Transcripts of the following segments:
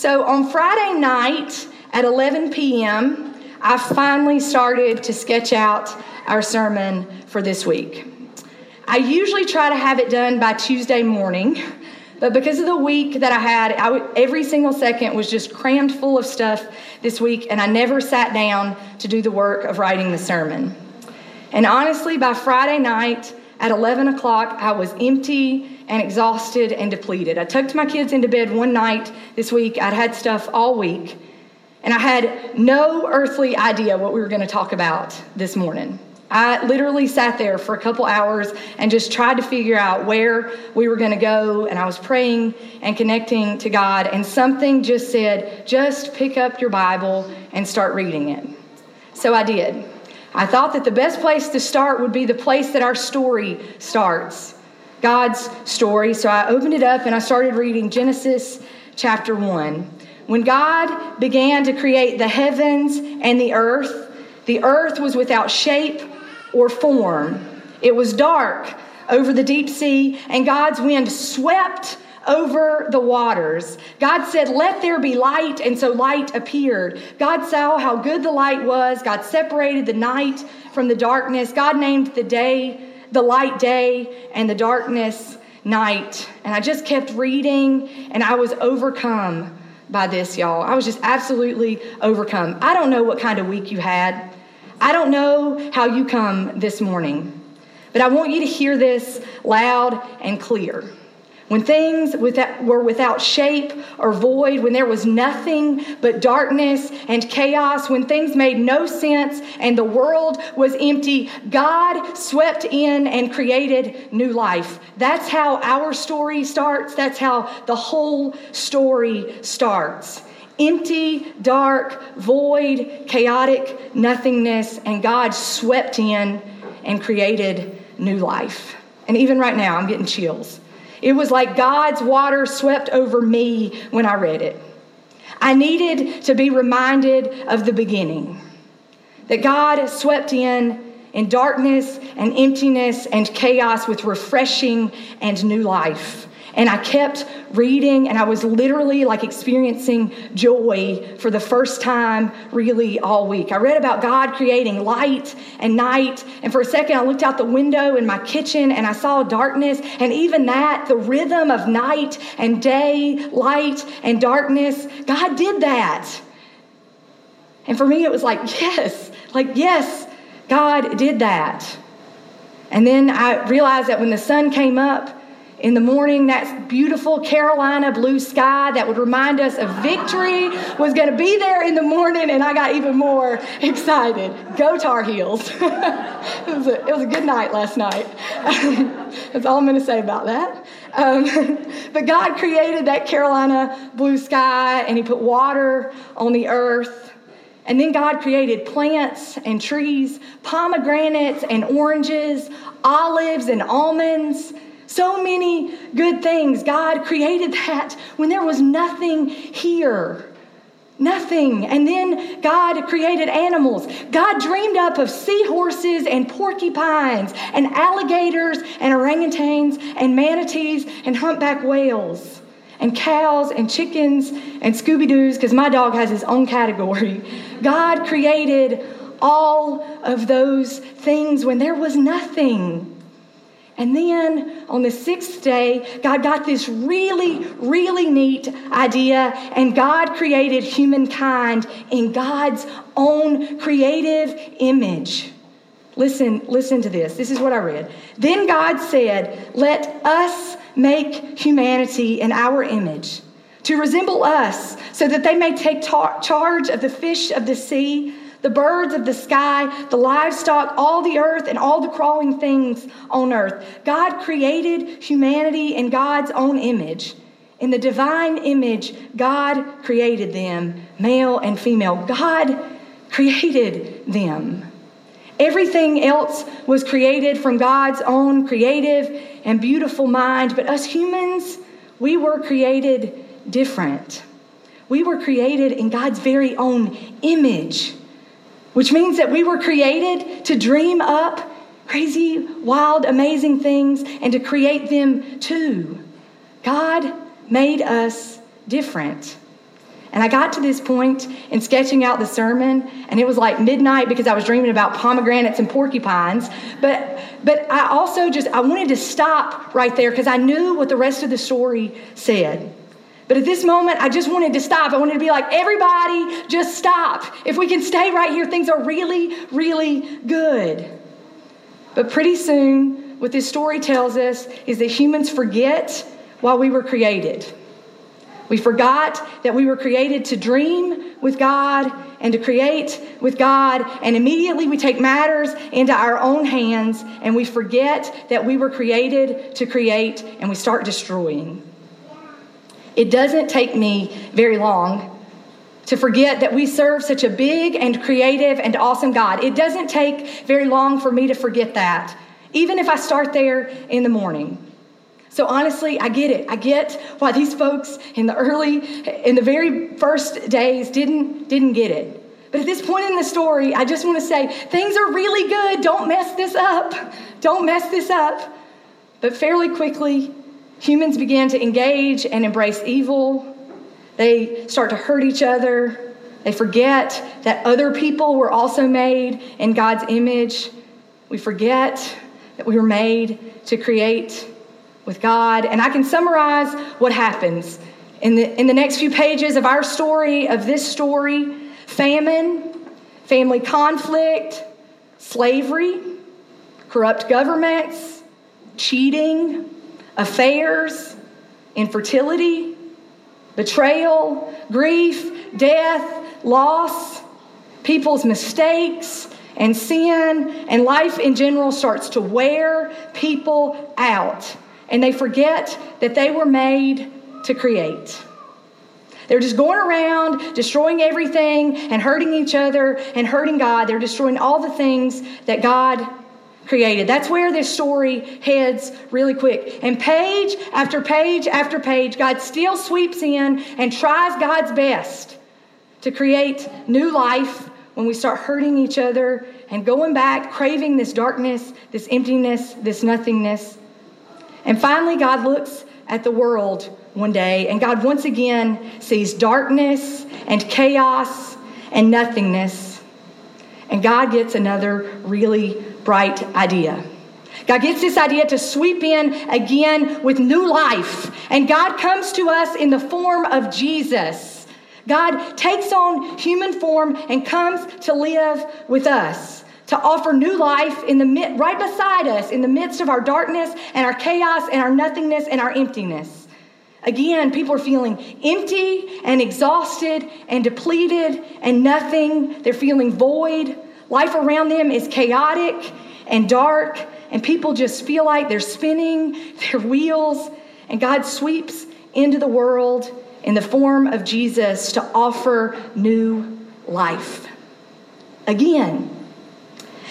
So on Friday night at 11 p.m., I finally started to sketch out our sermon for this week. I usually try to have it done by Tuesday morning, but because of the week that I had, I w- every single second was just crammed full of stuff this week, and I never sat down to do the work of writing the sermon. And honestly, by Friday night at 11 o'clock, I was empty and exhausted and depleted. I tucked my kids into bed one night this week. I'd had stuff all week, and I had no earthly idea what we were going to talk about this morning. I literally sat there for a couple hours and just tried to figure out where we were going to go. And I was praying and connecting to God. And something just said, just pick up your Bible and start reading it. So I did. I thought that the best place to start would be the place that our story starts God's story. So I opened it up and I started reading Genesis chapter 1. When God began to create the heavens and the earth, the earth was without shape or form. It was dark over the deep sea, and God's wind swept over the waters. God said, Let there be light, and so light appeared. God saw how good the light was. God separated the night from the darkness. God named the day the light day and the darkness night. And I just kept reading, and I was overcome by this, y'all. I was just absolutely overcome. I don't know what kind of week you had. I don't know how you come this morning, but I want you to hear this loud and clear. When things without, were without shape or void, when there was nothing but darkness and chaos, when things made no sense and the world was empty, God swept in and created new life. That's how our story starts. That's how the whole story starts. Empty, dark, void, chaotic nothingness, and God swept in and created new life. And even right now, I'm getting chills it was like God's water swept over me when I read it. I needed to be reminded of the beginning that God swept in in darkness and emptiness and chaos with refreshing and new life. And I kept reading, and I was literally like experiencing joy for the first time, really, all week. I read about God creating light and night, and for a second, I looked out the window in my kitchen and I saw darkness, and even that, the rhythm of night and day, light and darkness, God did that. And for me, it was like, yes, like, yes, God did that. And then I realized that when the sun came up, in the morning, that beautiful Carolina blue sky that would remind us of victory was going to be there in the morning, and I got even more excited. Go Tar Heels. it, was a, it was a good night last night. That's all I'm going to say about that. Um, but God created that Carolina blue sky, and He put water on the earth. And then God created plants and trees, pomegranates and oranges, olives and almonds so many good things. God created that when there was nothing here. Nothing. And then God created animals. God dreamed up of seahorses and porcupines and alligators and orangutans and manatees and humpback whales and cows and chickens and Scooby Doo's because my dog has his own category. God created all of those things when there was nothing. And then on the sixth day, God got this really, really neat idea, and God created humankind in God's own creative image. Listen, listen to this. This is what I read. Then God said, Let us make humanity in our image to resemble us, so that they may take tar- charge of the fish of the sea the birds of the sky, the livestock, all the earth, and all the crawling things on earth. God created humanity in God's own image. In the divine image, God created them, male and female. God created them. Everything else was created from God's own creative and beautiful mind, but us humans, we were created different. We were created in God's very own image which means that we were created to dream up crazy, wild, amazing things and to create them too. God made us different. And I got to this point in sketching out the sermon, and it was like midnight because I was dreaming about pomegranates and porcupines. But, but I also just, I wanted to stop right there because I knew what the rest of the story said. But at this moment, I just wanted to stop. I wanted to be like, everybody, just stop. If we can stay right here, things are really, really good. But pretty soon, what this story tells us is that humans forget why we were created. We forgot that we were created to dream with God and to create with God, and immediately we take matters into our own hands and we forget that we were created to create and we start destroying. It doesn't take me very long to forget that we serve such a big and creative and awesome God. It doesn't take very long for me to forget that, even if I start there in the morning. So honestly, I get it. I get why these folks in the early, in the very first days didn't, didn't get it. But at this point in the story, I just want to say things are really good. Don't mess this up. Don't mess this up. But fairly quickly, humans began to engage and embrace evil. They start to hurt each other. They forget that other people were also made in God's image. We forget that we were made to create with God. And I can summarize what happens in the, in the next few pages of our story, of this story famine, family conflict, slavery, corrupt governments, cheating, affairs, infertility, betrayal, grief, death, loss, people's mistakes, and sin, and life in general starts to wear people out and they forget that they were made to create. They're just going around destroying everything and hurting each other and hurting God. They're destroying all the things that God created. That's where this story heads really quick. And page after page after page, God still sweeps in and tries God's best to create new life when we start hurting each other and going back, craving this darkness, this emptiness, this nothingness. And finally, God looks at the world one day, and God once again sees darkness and chaos and nothingness. And God gets another really bright idea. God gets this idea to sweep in again with new life. And God comes to us in the form of Jesus. God takes on human form and comes to live with us to offer new life in the mid, right beside us in the midst of our darkness and our chaos and our nothingness and our emptiness. Again, people are feeling empty and exhausted and depleted and nothing. They're feeling void. Life around them is chaotic and dark, and people just feel like they're spinning their wheels. And God sweeps into the world in the form of Jesus to offer new life. Again,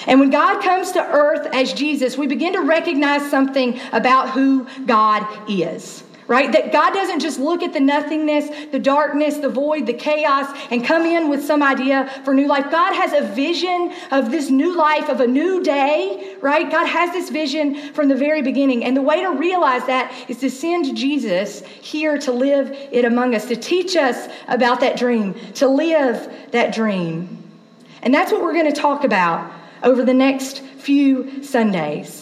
and when God comes to earth as Jesus, we begin to recognize something about who God is right? That God doesn't just look at the nothingness, the darkness, the void, the chaos, and come in with some idea for new life. God has a vision of this new life, of a new day, right? God has this vision from the very beginning. And the way to realize that is to send Jesus here to live it among us, to teach us about that dream, to live that dream. And that's what we're going to talk about over the next few Sundays.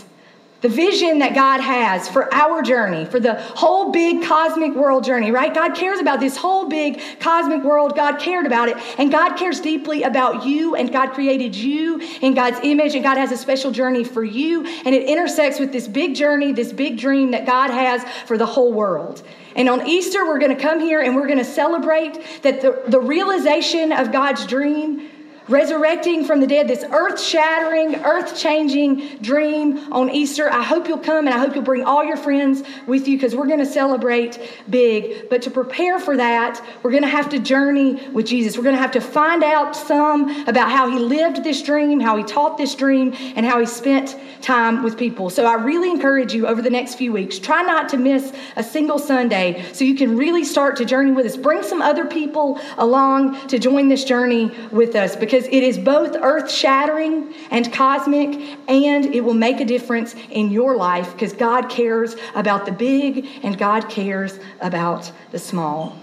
The vision that God has for our journey, for the whole big cosmic world journey, right? God cares about this whole big cosmic world. God cared about it. And God cares deeply about you. And God created you in God's image. And God has a special journey for you. And it intersects with this big journey, this big dream that God has for the whole world. And on Easter, we're going to come here and we're going to celebrate that the, the realization of God's dream resurrecting from the dead, this earth shattering, earth changing dream on Easter. I hope you'll come and I hope you'll bring all your friends with you because we're going to celebrate big. But to prepare for that, we're going to have to journey with Jesus. We're going to have to find out some about how he lived this dream, how he taught this dream, and how he spent time with people. So I really encourage you over the next few weeks, try not to miss a single Sunday so you can really start to journey with us. Bring some other people along to join this journey with us because because it is both earth shattering and cosmic, and it will make a difference in your life because God cares about the big and God cares about the small.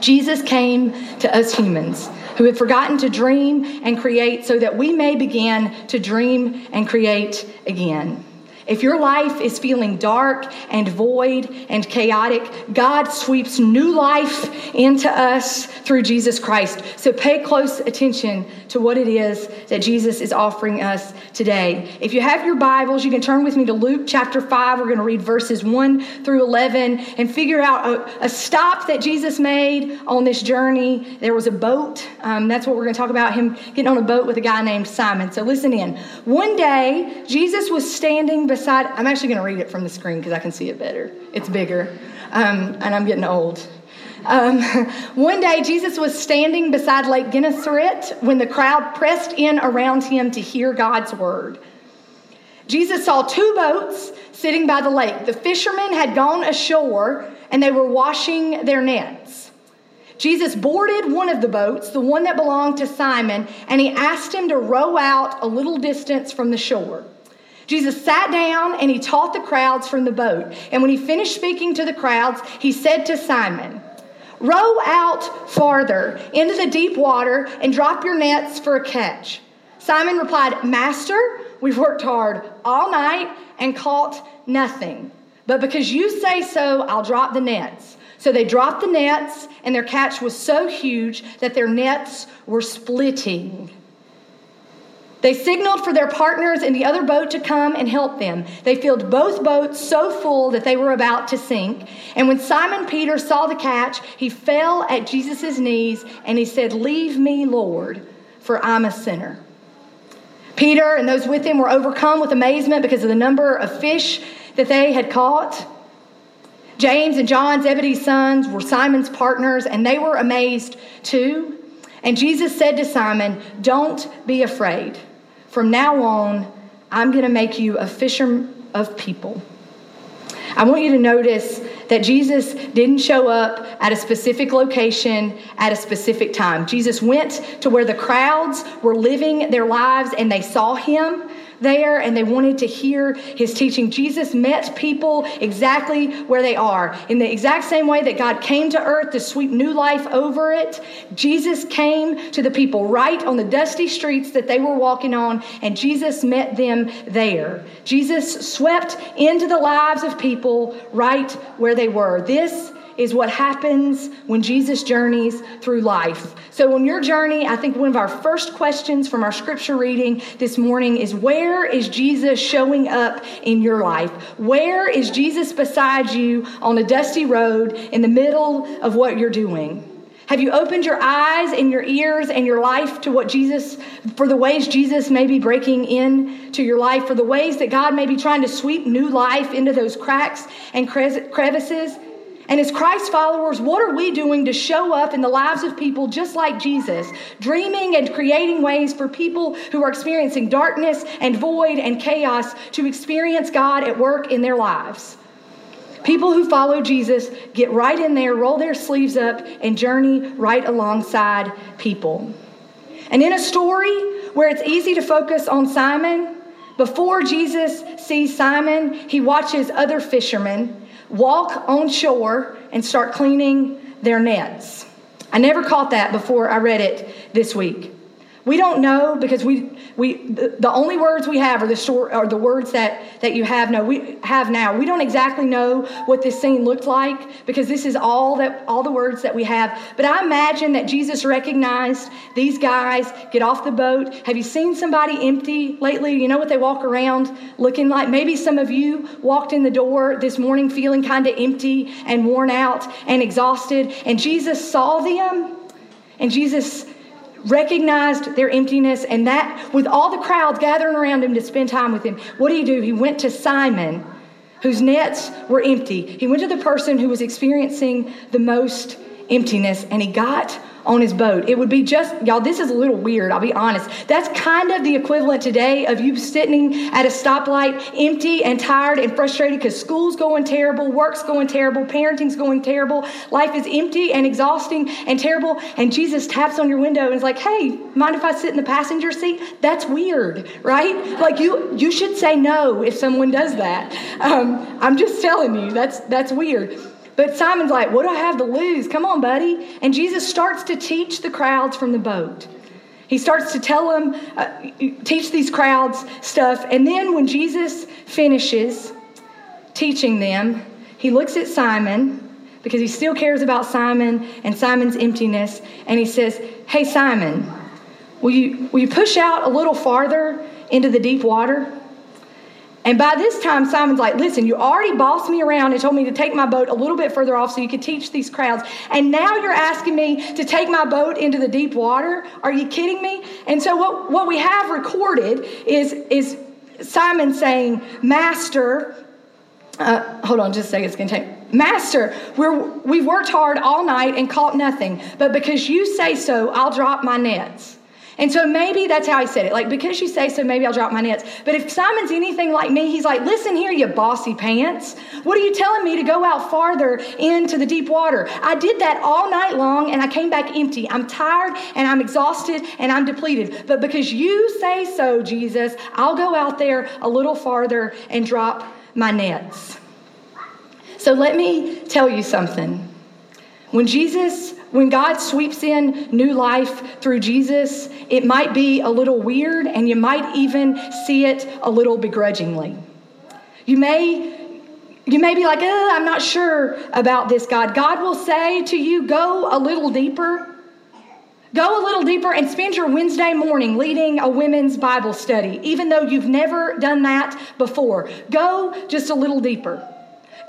Jesus came to us humans who have forgotten to dream and create so that we may begin to dream and create again. If your life is feeling dark and void and chaotic, God sweeps new life into us through Jesus Christ. So pay close attention to what it is that Jesus is offering us today. If you have your Bibles, you can turn with me to Luke chapter 5. We're going to read verses 1 through 11 and figure out a, a stop that Jesus made on this journey. There was a boat. Um, that's what we're going to talk about him getting on a boat with a guy named Simon. So listen in. One day, Jesus was standing beside beside, I'm actually going to read it from the screen because I can see it better. It's bigger, um, and I'm getting old. Um, one day, Jesus was standing beside Lake Gennesaret when the crowd pressed in around him to hear God's word. Jesus saw two boats sitting by the lake. The fishermen had gone ashore and they were washing their nets. Jesus boarded one of the boats, the one that belonged to Simon, and he asked him to row out a little distance from the shore. Jesus sat down and he taught the crowds from the boat. And when he finished speaking to the crowds, he said to Simon, Row out farther into the deep water and drop your nets for a catch. Simon replied, Master, we've worked hard all night and caught nothing. But because you say so, I'll drop the nets. So they dropped the nets, and their catch was so huge that their nets were splitting. They signaled for their partners in the other boat to come and help them. They filled both boats so full that they were about to sink. And when Simon Peter saw the catch, he fell at Jesus' knees and he said, Leave me, Lord, for I'm a sinner. Peter and those with him were overcome with amazement because of the number of fish that they had caught. James and John, Zebedee's sons, were Simon's partners, and they were amazed too. And Jesus said to Simon, Don't be afraid. From now on, I'm going to make you a fisher of people. I want you to notice that Jesus didn't show up at a specific location at a specific time. Jesus went to where the crowds were living their lives and they saw him there and they wanted to hear his teaching. Jesus met people exactly where they are. In the exact same way that God came to earth to sweep new life over it, Jesus came to the people right on the dusty streets that they were walking on, and Jesus met them there. Jesus swept into the lives of people right where they were. This is what happens when Jesus journeys through life. So, on your journey, I think one of our first questions from our scripture reading this morning is where is Jesus showing up in your life? Where is Jesus beside you on a dusty road in the middle of what you're doing? Have you opened your eyes and your ears and your life to what Jesus, for the ways Jesus may be breaking in to your life, for the ways that God may be trying to sweep new life into those cracks and crevices? And as Christ followers, what are we doing to show up in the lives of people just like Jesus, dreaming and creating ways for people who are experiencing darkness and void and chaos to experience God at work in their lives? People who follow Jesus get right in there, roll their sleeves up, and journey right alongside people. And in a story where it's easy to focus on Simon, before Jesus sees Simon, he watches other fishermen walk on shore and start cleaning their nets. I never caught that before I read it this week. We don't know because we we the only words we have are the short are the words that that you have no we have now. We don't exactly know what this scene looked like because this is all that all the words that we have. But I imagine that Jesus recognized these guys get off the boat. Have you seen somebody empty lately? You know what they walk around looking like? Maybe some of you walked in the door this morning feeling kind of empty and worn out and exhausted, and Jesus saw them, and Jesus recognized their emptiness, and that with all the crowds gathering around him to spend time with him, what did he do? He went to Simon, whose nets were empty. He went to the person who was experiencing the most emptiness, and he got on his boat. It would be just, y'all, this is a little weird, I'll be honest. That's kind of the equivalent today of you sitting at a stoplight empty and tired and frustrated because school's going terrible, work's going terrible, parenting's going terrible, life is empty and exhausting and terrible. And Jesus taps on your window and is like, hey, mind if I sit in the passenger seat? That's weird, right? Like you, you should say no if someone does that. Um, I'm just telling you, that's, that's weird. But Simon's like, What do I have to lose? Come on, buddy. And Jesus starts to teach the crowds from the boat. He starts to tell them, uh, teach these crowds stuff. And then when Jesus finishes teaching them, he looks at Simon because he still cares about Simon and Simon's emptiness. And he says, Hey, Simon, will you, will you push out a little farther into the deep water? And by this time, Simon's like, listen, you already bossed me around and told me to take my boat a little bit further off so you could teach these crowds. And now you're asking me to take my boat into the deep water? Are you kidding me? And so what, what we have recorded is, is Simon saying, Master, uh, hold on just a second, it's going to take. Master, we're, we've worked hard all night and caught nothing, but because you say so, I'll drop my nets. And so maybe that's how he said it. Like, because you say so, maybe I'll drop my nets. But if Simon's anything like me, he's like, listen here, you bossy pants. What are you telling me to go out farther into the deep water? I did that all night long and I came back empty. I'm tired and I'm exhausted and I'm depleted. But because you say so, Jesus, I'll go out there a little farther and drop my nets. So let me tell you something. When Jesus when God sweeps in new life through Jesus, it might be a little weird and you might even see it a little begrudgingly. You may you may be like, oh, I'm not sure about this, God. God will say to you, go a little deeper. Go a little deeper and spend your Wednesday morning leading a women's Bible study, even though you've never done that before. Go just a little deeper.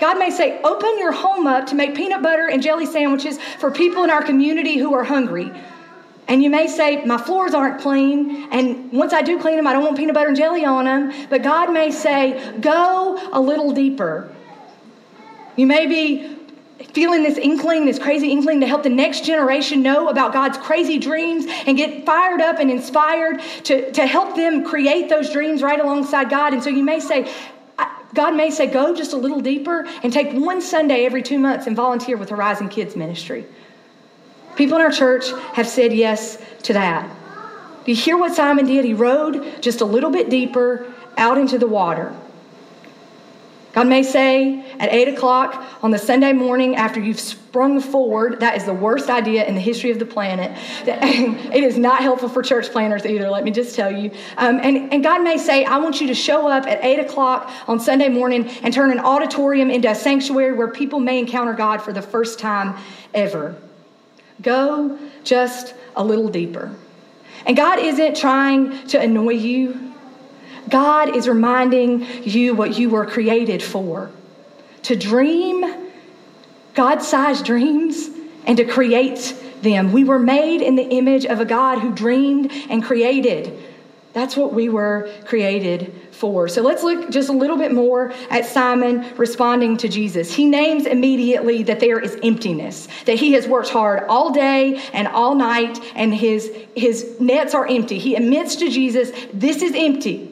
God may say, open your home up to make peanut butter and jelly sandwiches for people in our community who are hungry. And you may say, My floors aren't clean, and once I do clean them, I don't want peanut butter and jelly on them. But God may say, Go a little deeper. You may be feeling this inkling, this crazy inkling to help the next generation know about God's crazy dreams and get fired up and inspired to, to help them create those dreams right alongside God. And so you may say, God may say, go just a little deeper and take one Sunday every two months and volunteer with Horizon Kids Ministry. People in our church have said yes to that. Do you hear what Simon did? He rode just a little bit deeper out into the water. God may say at 8 o'clock on the Sunday morning after you've sprung forward, that is the worst idea in the history of the planet. it is not helpful for church planners either, let me just tell you. Um, and, and God may say, I want you to show up at 8 o'clock on Sunday morning and turn an auditorium into a sanctuary where people may encounter God for the first time ever. Go just a little deeper. And God isn't trying to annoy you. God is reminding you what you were created for to dream God sized dreams and to create them. We were made in the image of a God who dreamed and created. That's what we were created for. So let's look just a little bit more at Simon responding to Jesus. He names immediately that there is emptiness, that he has worked hard all day and all night, and his, his nets are empty. He admits to Jesus, This is empty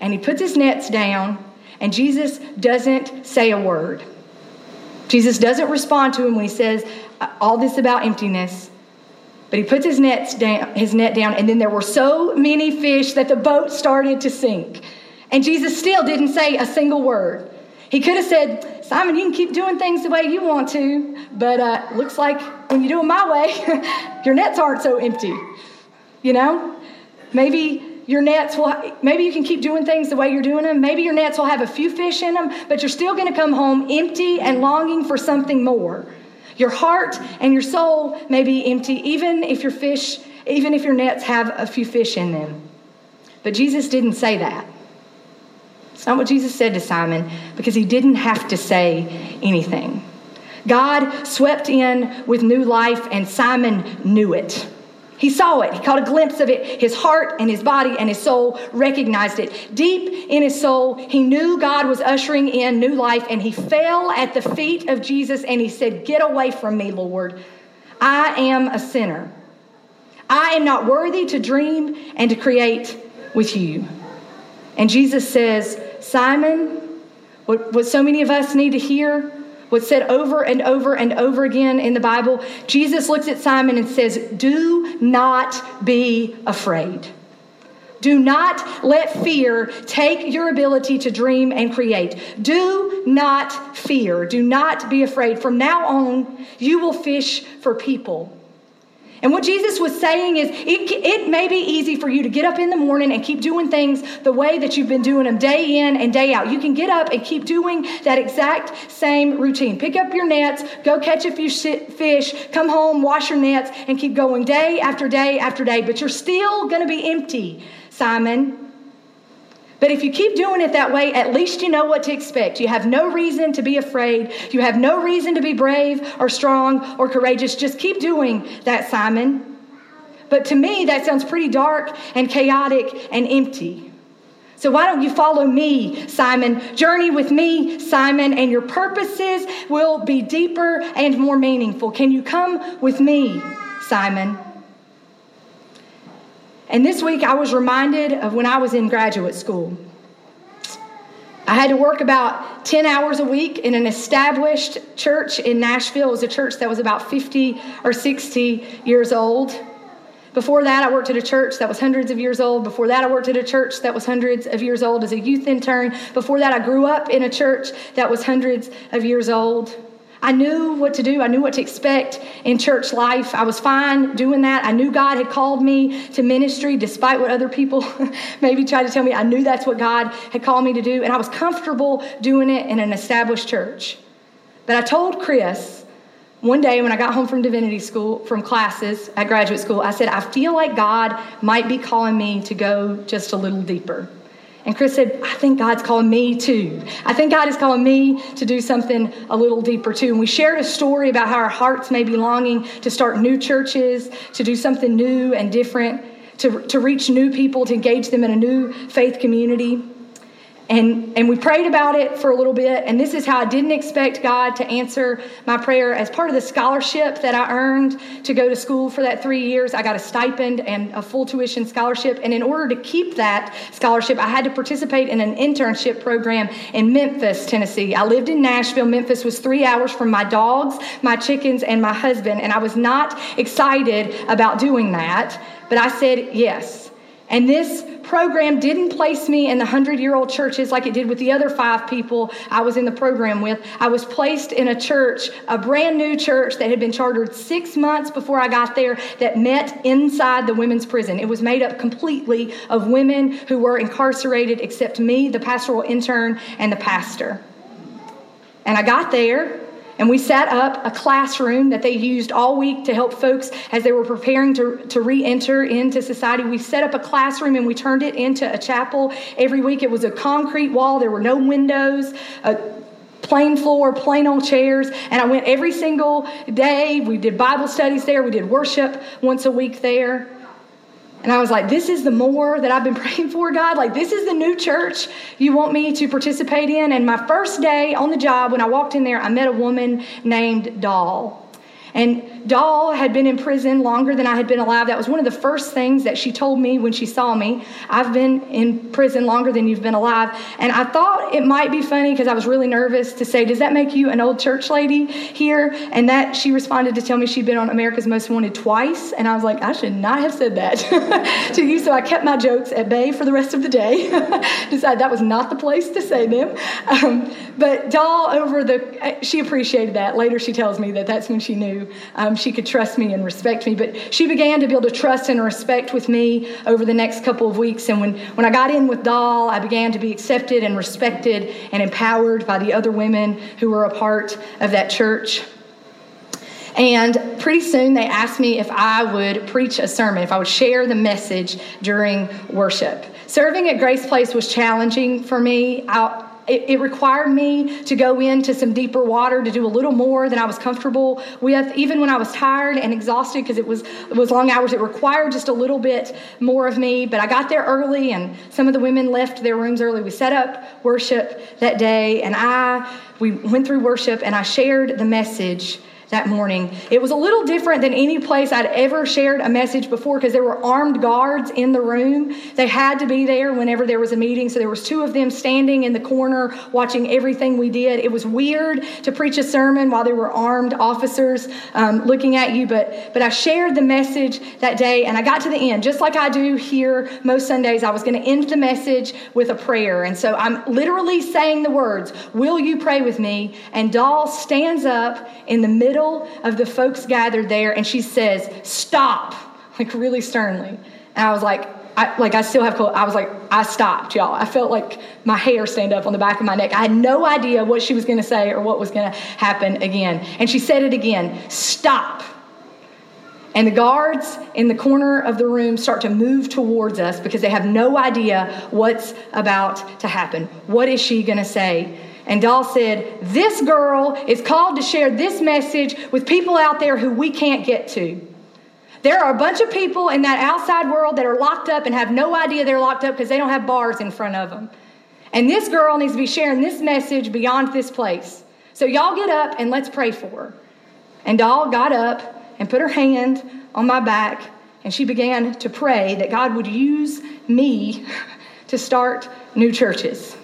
and he puts his nets down, and Jesus doesn't say a word. Jesus doesn't respond to him when he says all this about emptiness. But he puts his nets down, his net down, and then there were so many fish that the boat started to sink. And Jesus still didn't say a single word. He could have said, Simon, you can keep doing things the way you want to, but uh, looks like when you do them my way, your nets aren't so empty. You know? Maybe your nets will, maybe you can keep doing things the way you're doing them. Maybe your nets will have a few fish in them, but you're still going to come home empty and longing for something more. Your heart and your soul may be empty, even if your fish, even if your nets have a few fish in them. But Jesus didn't say that. It's not what Jesus said to Simon because he didn't have to say anything. God swept in with new life, and Simon knew it. He saw it. He caught a glimpse of it. His heart and his body and his soul recognized it. Deep in his soul, he knew God was ushering in new life, and he fell at the feet of Jesus and he said, Get away from me, Lord. I am a sinner. I am not worthy to dream and to create with you. And Jesus says, Simon, what, what so many of us need to hear What's said over and over and over again in the Bible, Jesus looks at Simon and says, Do not be afraid. Do not let fear take your ability to dream and create. Do not fear. Do not be afraid. From now on, you will fish for people. And what Jesus was saying is, it, it may be easy for you to get up in the morning and keep doing things the way that you've been doing them day in and day out. You can get up and keep doing that exact same routine. Pick up your nets, go catch a few fish, come home, wash your nets, and keep going day after day after day. But you're still going to be empty, Simon. But if you keep doing it that way, at least you know what to expect. You have no reason to be afraid. You have no reason to be brave or strong or courageous. Just keep doing that, Simon. But to me, that sounds pretty dark and chaotic and empty. So why don't you follow me, Simon? Journey with me, Simon, and your purposes will be deeper and more meaningful. Can you come with me, Simon? And this week I was reminded of when I was in graduate school. I had to work about 10 hours a week in an established church in Nashville. It was a church that was about 50 or 60 years old. Before that, I worked at a church that was hundreds of years old. Before that, I worked at a church that was hundreds of years old as a youth intern. Before that, I grew up in a church that was hundreds of years old. I knew what to do. I knew what to expect in church life. I was fine doing that. I knew God had called me to ministry despite what other people maybe tried to tell me. I knew that's what God had called me to do, and I was comfortable doing it in an established church. But I told Chris one day when I got home from divinity school, from classes at graduate school, I said, I feel like God might be calling me to go just a little deeper. And Chris said, I think God's calling me too. I think God is calling me to do something a little deeper too. And we shared a story about how our hearts may be longing to start new churches, to do something new and different, to, to reach new people, to engage them in a new faith community. And, and we prayed about it for a little bit, and this is how I didn't expect God to answer my prayer. As part of the scholarship that I earned to go to school for that three years, I got a stipend and a full tuition scholarship. And in order to keep that scholarship, I had to participate in an internship program in Memphis, Tennessee. I lived in Nashville. Memphis was three hours from my dogs, my chickens, and my husband, and I was not excited about doing that, but I said yes. And this program didn't place me in the 100 year old churches like it did with the other five people I was in the program with. I was placed in a church, a brand new church that had been chartered six months before I got there, that met inside the women's prison. It was made up completely of women who were incarcerated, except me, the pastoral intern, and the pastor. And I got there. And we set up a classroom that they used all week to help folks as they were preparing to, to re enter into society. We set up a classroom and we turned it into a chapel every week. It was a concrete wall, there were no windows. A, plain floor, plain old chairs, and I went every single day. We did Bible studies there, we did worship once a week there. And I was like, this is the more that I've been praying for, God. Like, this is the new church you want me to participate in. And my first day on the job, when I walked in there, I met a woman named Doll. And Doll had been in prison longer than I had been alive. That was one of the first things that she told me when she saw me. I've been in prison longer than you've been alive. And I thought it might be funny because I was really nervous to say, Does that make you an old church lady here? And that she responded to tell me she'd been on America's Most Wanted twice. And I was like, I should not have said that to you. So I kept my jokes at bay for the rest of the day. Decided that was not the place to say them. Um, but Doll, over the, she appreciated that. Later, she tells me that that's when she knew um, she could trust me and respect me. But she began to build a trust and a respect with me over the next couple of weeks. And when, when I got in with Doll, I began to be accepted and respected and empowered by the other women who were a part of that church. And pretty soon they asked me if I would preach a sermon, if I would share the message during worship. Serving at Grace Place was challenging for me. I, it, it, required me to go into some deeper water to do a little more than I was comfortable with, even when I was tired and exhausted because it was it was long hours. It required just a little bit more of me. But I got there early, and some of the women left their rooms early. We set up worship that day, and I we went through worship, and I shared the message that morning. It was a little different than any place I'd ever shared a message before because there were armed guards in the room. They had to be there whenever there was a meeting, so there was two of them standing in the corner watching everything we did. It was weird to preach a sermon while there were armed officers um, looking at you, but but I shared the message that day, and I got to the end just like I do here most Sundays. I was going to end the message with a prayer, and so I'm literally saying the words, "Will you pray with me?" And Doll stands up in the middle middle of the folks gathered there and she says, Stop, like really sternly. And I was like, I, like I still have cold. I was like, I stopped, y'all. I felt like my hair stand up on the back of my neck. I had no idea what she was going to say or what was going to happen again. And she said it again, stop. And the guards in the corner of the room start to move towards us because they have no idea what's about to happen. What is she going to say? And Doll said, This girl is called to share this message with people out there who we can't get to. There are a bunch of people in that outside world that are locked up and have no idea they're locked up because they don't have bars in front of them. And this girl needs to be sharing this message beyond this place. So y'all get up and let's pray for her. And Doll got up and put her hand on my back and she began to pray that God would use me to start new churches.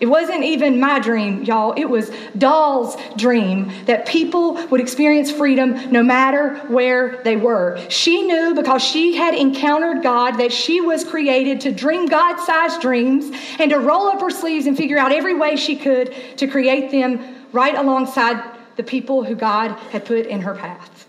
It wasn't even my dream, y'all. It was Doll's dream that people would experience freedom no matter where they were. She knew because she had encountered God that she was created to dream God sized dreams and to roll up her sleeves and figure out every way she could to create them right alongside the people who God had put in her path.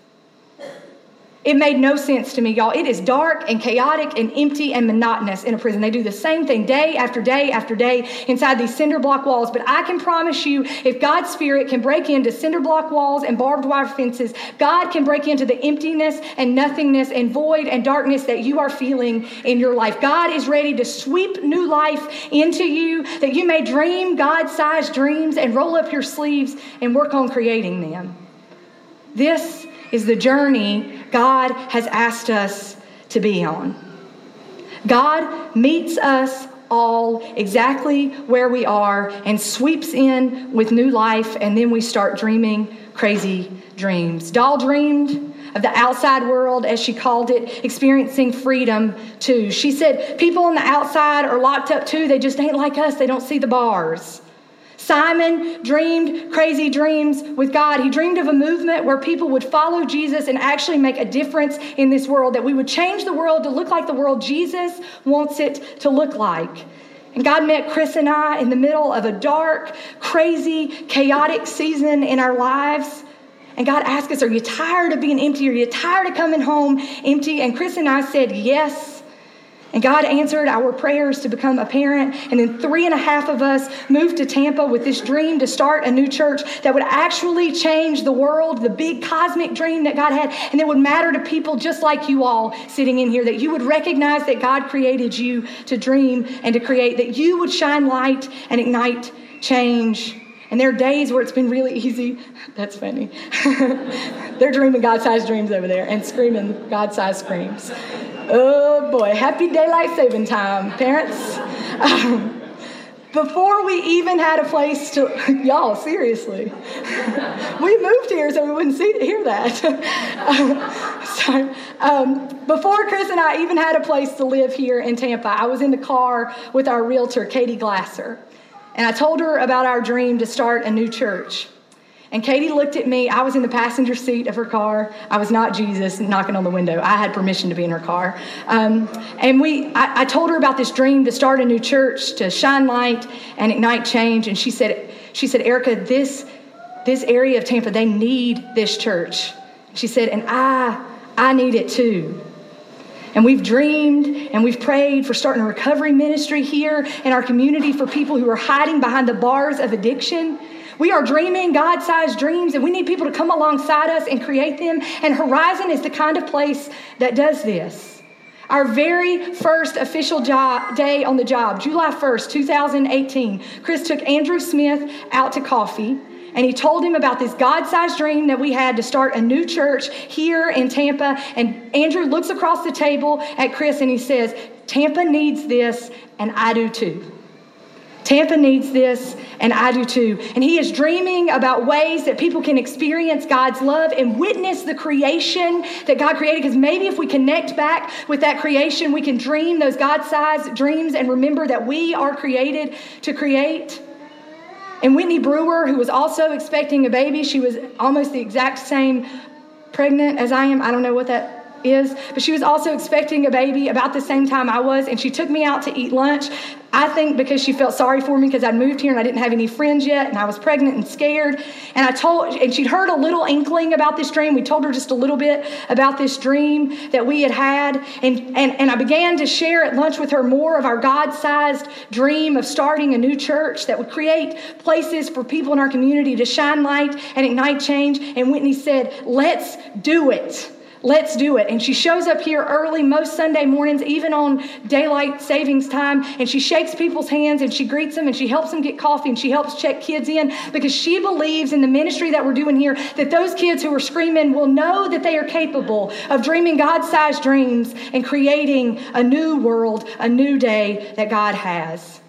It made no sense to me, y'all. It is dark and chaotic and empty and monotonous in a prison. They do the same thing day after day after day inside these cinder block walls. But I can promise you, if God's Spirit can break into cinder block walls and barbed wire fences, God can break into the emptiness and nothingness and void and darkness that you are feeling in your life. God is ready to sweep new life into you that you may dream God sized dreams and roll up your sleeves and work on creating them. This is the journey God has asked us to be on. God meets us all exactly where we are and sweeps in with new life, and then we start dreaming crazy dreams. Doll dreamed of the outside world, as she called it, experiencing freedom too. She said, People on the outside are locked up too. They just ain't like us, they don't see the bars. Simon dreamed crazy dreams with God. He dreamed of a movement where people would follow Jesus and actually make a difference in this world, that we would change the world to look like the world Jesus wants it to look like. And God met Chris and I in the middle of a dark, crazy, chaotic season in our lives. And God asked us, Are you tired of being empty? Are you tired of coming home empty? And Chris and I said, Yes. And God answered our prayers to become a parent. And then three and a half of us moved to Tampa with this dream to start a new church that would actually change the world, the big cosmic dream that God had, and that would matter to people just like you all sitting in here, that you would recognize that God created you to dream and to create, that you would shine light and ignite change. And there are days where it's been really easy. That's funny. They're dreaming God sized dreams over there and screaming God sized screams. Oh boy, happy daylight saving time, parents. Um, before we even had a place to, y'all, seriously. we moved here so we wouldn't see, hear that. sorry. Um, before Chris and I even had a place to live here in Tampa, I was in the car with our realtor, Katie Glasser. And I told her about our dream to start a new church. And Katie looked at me. I was in the passenger seat of her car. I was not Jesus knocking on the window. I had permission to be in her car. Um, and we, I, I told her about this dream to start a new church, to shine light and ignite change. And she said, she said, Erica, this, this area of Tampa, they need this church. She said, and I, I need it too. And we've dreamed and we've prayed for starting a recovery ministry here in our community for people who are hiding behind the bars of addiction. We are dreaming God sized dreams, and we need people to come alongside us and create them. And Horizon is the kind of place that does this. Our very first official job, day on the job, July 1st, 2018, Chris took Andrew Smith out to coffee and he told him about this God sized dream that we had to start a new church here in Tampa. And Andrew looks across the table at Chris and he says, Tampa needs this, and I do too. Tampa needs this, and I do too. And he is dreaming about ways that people can experience God's love and witness the creation that God created. Because maybe if we connect back with that creation, we can dream those God sized dreams and remember that we are created to create. And Whitney Brewer, who was also expecting a baby, she was almost the exact same pregnant as I am. I don't know what that is, but she was also expecting a baby about the same time I was, and she took me out to eat lunch. I think because she felt sorry for me because I'd moved here and I didn't have any friends yet, and I was pregnant and scared. And I told, and she'd heard a little inkling about this dream. We told her just a little bit about this dream that we had had, and and and I began to share at lunch with her more of our God-sized dream of starting a new church that would create places for people in our community to shine light and ignite change. And Whitney said, "Let's do it." Let's do it. And she shows up here early most Sunday mornings, even on daylight savings time, and she shakes people's hands and she greets them and she helps them get coffee and she helps check kids in because she believes in the ministry that we're doing here that those kids who are screaming will know that they are capable of dreaming God sized dreams and creating a new world, a new day that God has.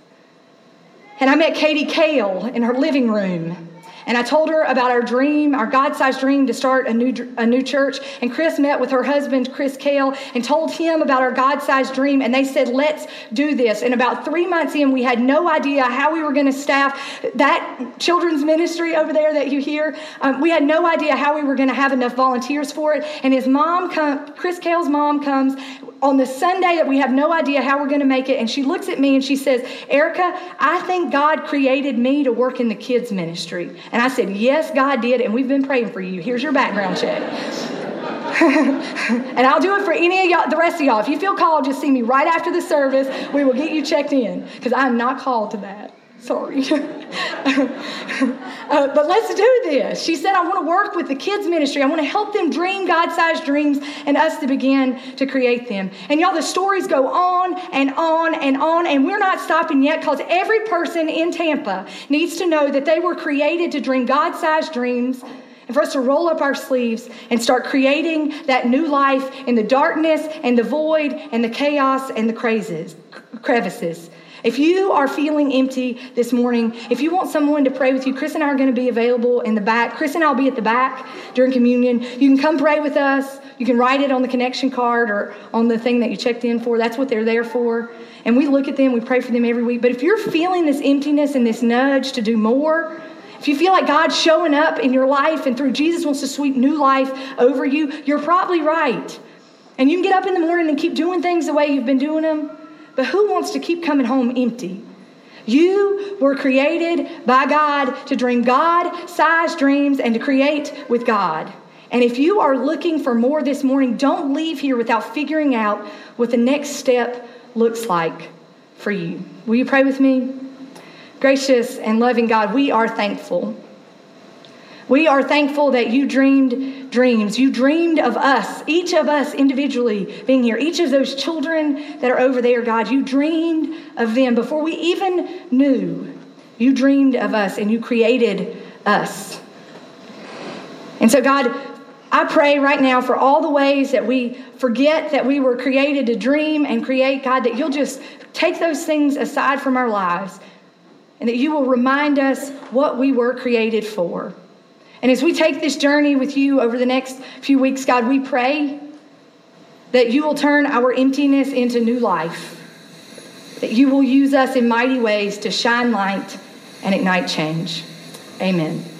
And I met Katie Kale in her living room. And I told her about our dream, our God sized dream to start a new, a new church. And Chris met with her husband, Chris Kale, and told him about our God sized dream. And they said, let's do this. And about three months in, we had no idea how we were going to staff that children's ministry over there that you hear. Um, we had no idea how we were going to have enough volunteers for it. And his mom, Chris Kale's mom, comes on the Sunday that we have no idea how we're going to make it. And she looks at me and she says, Erica, I think God created me to work in the kids' ministry. And I said, Yes, God did. And we've been praying for you. Here's your background check. and I'll do it for any of y'all, the rest of y'all. If you feel called, just see me right after the service. We will get you checked in because I'm not called to that. Sorry. uh, but let's do this. She said, I want to work with the kids' ministry. I want to help them dream God sized dreams and us to begin to create them. And y'all, the stories go on and on and on, and we're not stopping yet because every person in Tampa needs to know that they were created to dream God sized dreams and for us to roll up our sleeves and start creating that new life in the darkness and the void and the chaos and the crazes, crevices. If you are feeling empty this morning, if you want someone to pray with you, Chris and I are going to be available in the back. Chris and I will be at the back during communion. You can come pray with us. You can write it on the connection card or on the thing that you checked in for. That's what they're there for. And we look at them, we pray for them every week. But if you're feeling this emptiness and this nudge to do more, if you feel like God's showing up in your life and through Jesus wants to sweep new life over you, you're probably right. And you can get up in the morning and keep doing things the way you've been doing them. But who wants to keep coming home empty? You were created by God to dream God sized dreams and to create with God. And if you are looking for more this morning, don't leave here without figuring out what the next step looks like for you. Will you pray with me? Gracious and loving God, we are thankful we are thankful that you dreamed dreams. You dreamed of us, each of us individually being here, each of those children that are over there, God. You dreamed of them before we even knew. You dreamed of us and you created us. And so, God, I pray right now for all the ways that we forget that we were created to dream and create, God, that you'll just take those things aside from our lives and that you will remind us what we were created for. And as we take this journey with you over the next few weeks, God, we pray that you will turn our emptiness into new life, that you will use us in mighty ways to shine light and ignite change. Amen.